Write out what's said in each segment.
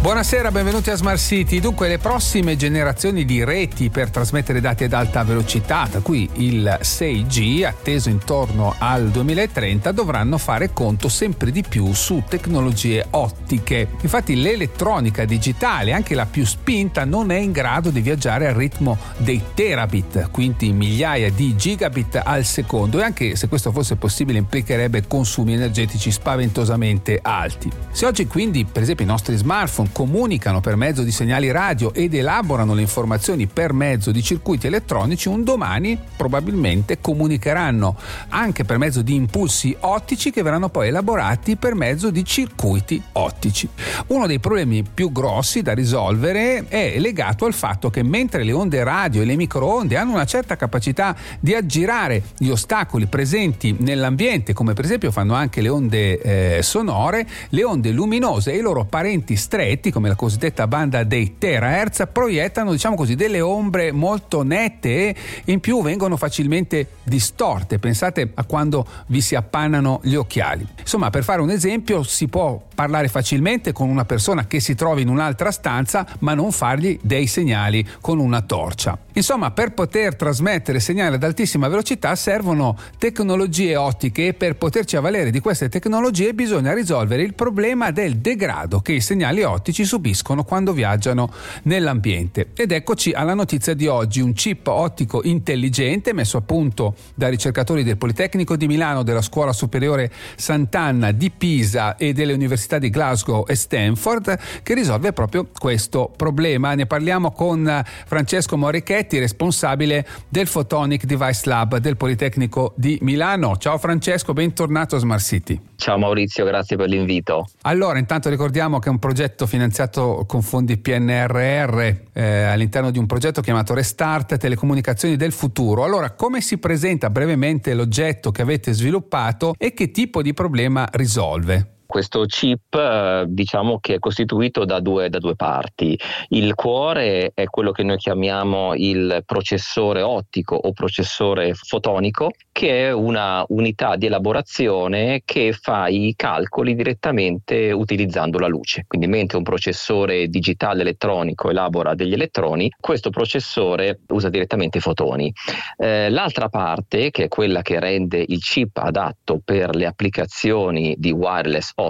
Buonasera, benvenuti a Smart City. Dunque, le prossime generazioni di reti per trasmettere dati ad alta velocità, tra cui il 6G, atteso intorno al 2030, dovranno fare conto sempre di più su tecnologie ottiche. Infatti, l'elettronica digitale, anche la più spinta, non è in grado di viaggiare al ritmo dei terabit, quindi migliaia di gigabit al secondo, e anche se questo fosse possibile implicherebbe consumi energetici spaventosamente alti. Se oggi, quindi, per esempio, i nostri smartphone comunicano per mezzo di segnali radio ed elaborano le informazioni per mezzo di circuiti elettronici, un domani probabilmente comunicheranno anche per mezzo di impulsi ottici che verranno poi elaborati per mezzo di circuiti ottici. Uno dei problemi più grossi da risolvere è legato al fatto che mentre le onde radio e le microonde hanno una certa capacità di aggirare gli ostacoli presenti nell'ambiente, come per esempio fanno anche le onde eh, sonore, le onde luminose e i loro parenti stretti oggetti come la cosiddetta banda dei terahertz proiettano diciamo così delle ombre molto nette e in più vengono facilmente distorte. Pensate a quando vi si appannano gli occhiali. Insomma per fare un esempio si può parlare facilmente con una persona che si trova in un'altra stanza ma non fargli dei segnali con una torcia. Insomma per poter trasmettere segnali ad altissima velocità servono tecnologie ottiche e per poterci avvalere di queste tecnologie bisogna risolvere il problema del degrado che i segnali ottici ottici subiscono quando viaggiano nell'ambiente. Ed eccoci alla notizia di oggi, un chip ottico intelligente messo a punto da ricercatori del Politecnico di Milano, della Scuola Superiore Sant'Anna di Pisa e delle università di Glasgow e Stanford che risolve proprio questo problema. Ne parliamo con Francesco Morichetti, responsabile del Photonic Device Lab del Politecnico di Milano. Ciao Francesco, bentornato a Smart City. Ciao Maurizio, grazie per l'invito. Allora, intanto ricordiamo che è un progetto finanziato con fondi PNRR eh, all'interno di un progetto chiamato Restart Telecomunicazioni del Futuro. Allora, come si presenta brevemente l'oggetto che avete sviluppato e che tipo di problema risolve? Questo chip eh, diciamo che è costituito da due, da due, parti. Il cuore è quello che noi chiamiamo il processore ottico o processore fotonico, che è una unità di elaborazione che fa i calcoli direttamente utilizzando la luce. Quindi mentre un processore digitale elettronico elabora degli elettroni, questo processore usa direttamente i fotoni. Eh, l'altra parte, che è quella che rende il chip adatto per le applicazioni di wireless ottico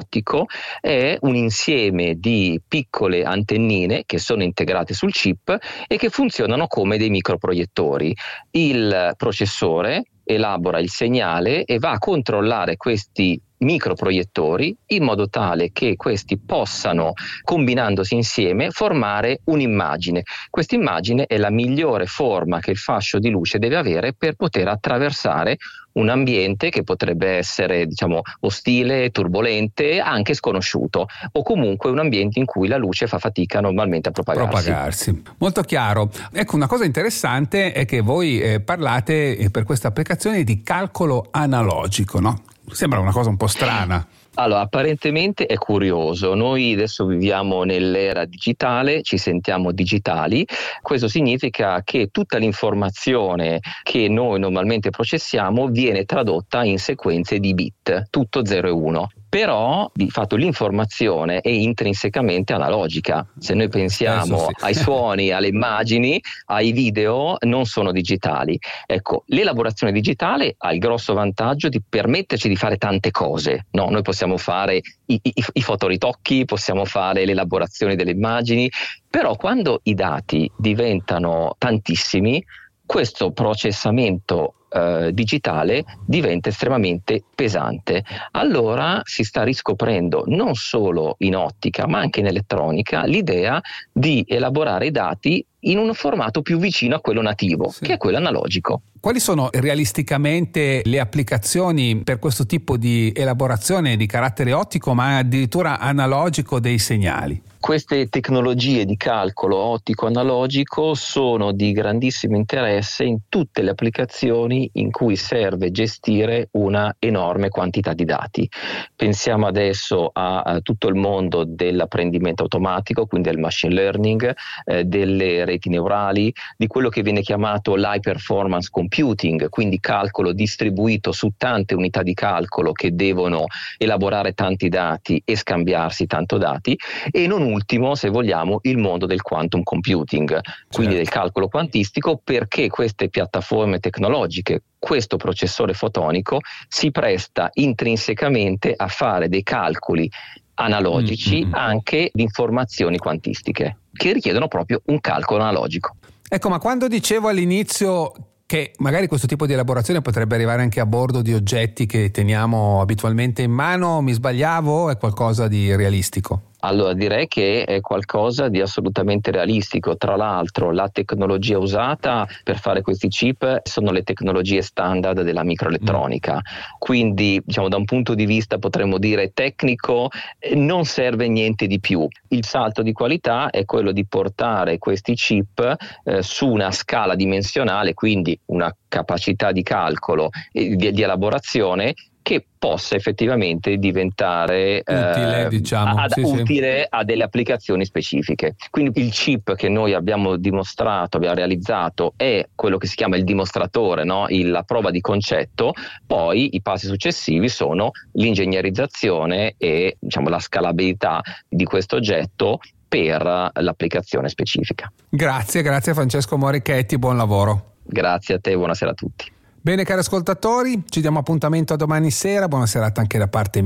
è un insieme di piccole antennine che sono integrate sul chip e che funzionano come dei microproiettori. Il processore elabora il segnale e va a controllare questi microproiettori in modo tale che questi possano, combinandosi insieme, formare un'immagine. Questa immagine è la migliore forma che il fascio di luce deve avere per poter attraversare un ambiente che potrebbe essere diciamo, ostile, turbolente, anche sconosciuto, o comunque un ambiente in cui la luce fa fatica normalmente a propagarsi. propagarsi. Molto chiaro. Ecco, una cosa interessante è che voi eh, parlate eh, per questa applicazione di calcolo analogico, no? Sembra una cosa un po' strana. Allora, apparentemente è curioso. Noi adesso viviamo nell'era digitale, ci sentiamo digitali. Questo significa che tutta l'informazione che noi normalmente processiamo viene tradotta in sequenze di bit, tutto 0 e 1 però di fatto l'informazione è intrinsecamente analogica. Se noi pensiamo sì. ai suoni, alle immagini, ai video, non sono digitali. Ecco, l'elaborazione digitale ha il grosso vantaggio di permetterci di fare tante cose. No, noi possiamo fare i, i, i fotoritocchi, possiamo fare l'elaborazione delle immagini, però quando i dati diventano tantissimi, questo processamento eh, digitale diventa estremamente pesante. Allora si sta riscoprendo non solo in ottica ma anche in elettronica l'idea di elaborare i dati in un formato più vicino a quello nativo, sì. che è quello analogico. Quali sono realisticamente le applicazioni per questo tipo di elaborazione di carattere ottico ma addirittura analogico dei segnali? Queste tecnologie di calcolo ottico analogico sono di grandissimo interesse in tutte le applicazioni in cui serve gestire una enorme quantità di dati. Pensiamo adesso a, a tutto il mondo dell'apprendimento automatico, quindi del machine learning, eh, delle reti neurali, di quello che viene chiamato l'high performance computing, quindi calcolo distribuito su tante unità di calcolo che devono elaborare tanti dati e scambiarsi tanto dati e non ultimo, se vogliamo, il mondo del quantum computing, quindi certo. del calcolo quantistico perché queste piattaforme tecnologiche questo processore fotonico si presta intrinsecamente a fare dei calcoli analogici mm-hmm. anche di informazioni quantistiche che richiedono proprio un calcolo analogico. Ecco, ma quando dicevo all'inizio che magari questo tipo di elaborazione potrebbe arrivare anche a bordo di oggetti che teniamo abitualmente in mano, mi sbagliavo? È qualcosa di realistico? Allora direi che è qualcosa di assolutamente realistico. Tra l'altro la tecnologia usata per fare questi chip sono le tecnologie standard della microelettronica. Mm. Quindi diciamo da un punto di vista potremmo dire tecnico non serve niente di più. Il salto di qualità è quello di portare questi chip eh, su una scala dimensionale, quindi una capacità di calcolo e di, di elaborazione che possa effettivamente diventare utile, eh, diciamo. ad, sì, utile sì. a delle applicazioni specifiche. Quindi il chip che noi abbiamo dimostrato, abbiamo realizzato, è quello che si chiama il dimostratore, no? il, la prova di concetto, poi i passi successivi sono l'ingegnerizzazione e diciamo, la scalabilità di questo oggetto per l'applicazione specifica. Grazie, grazie Francesco Morichetti, buon lavoro. Grazie a te, buonasera a tutti. Bene cari ascoltatori, ci diamo appuntamento a domani sera, buona serata anche da parte mia.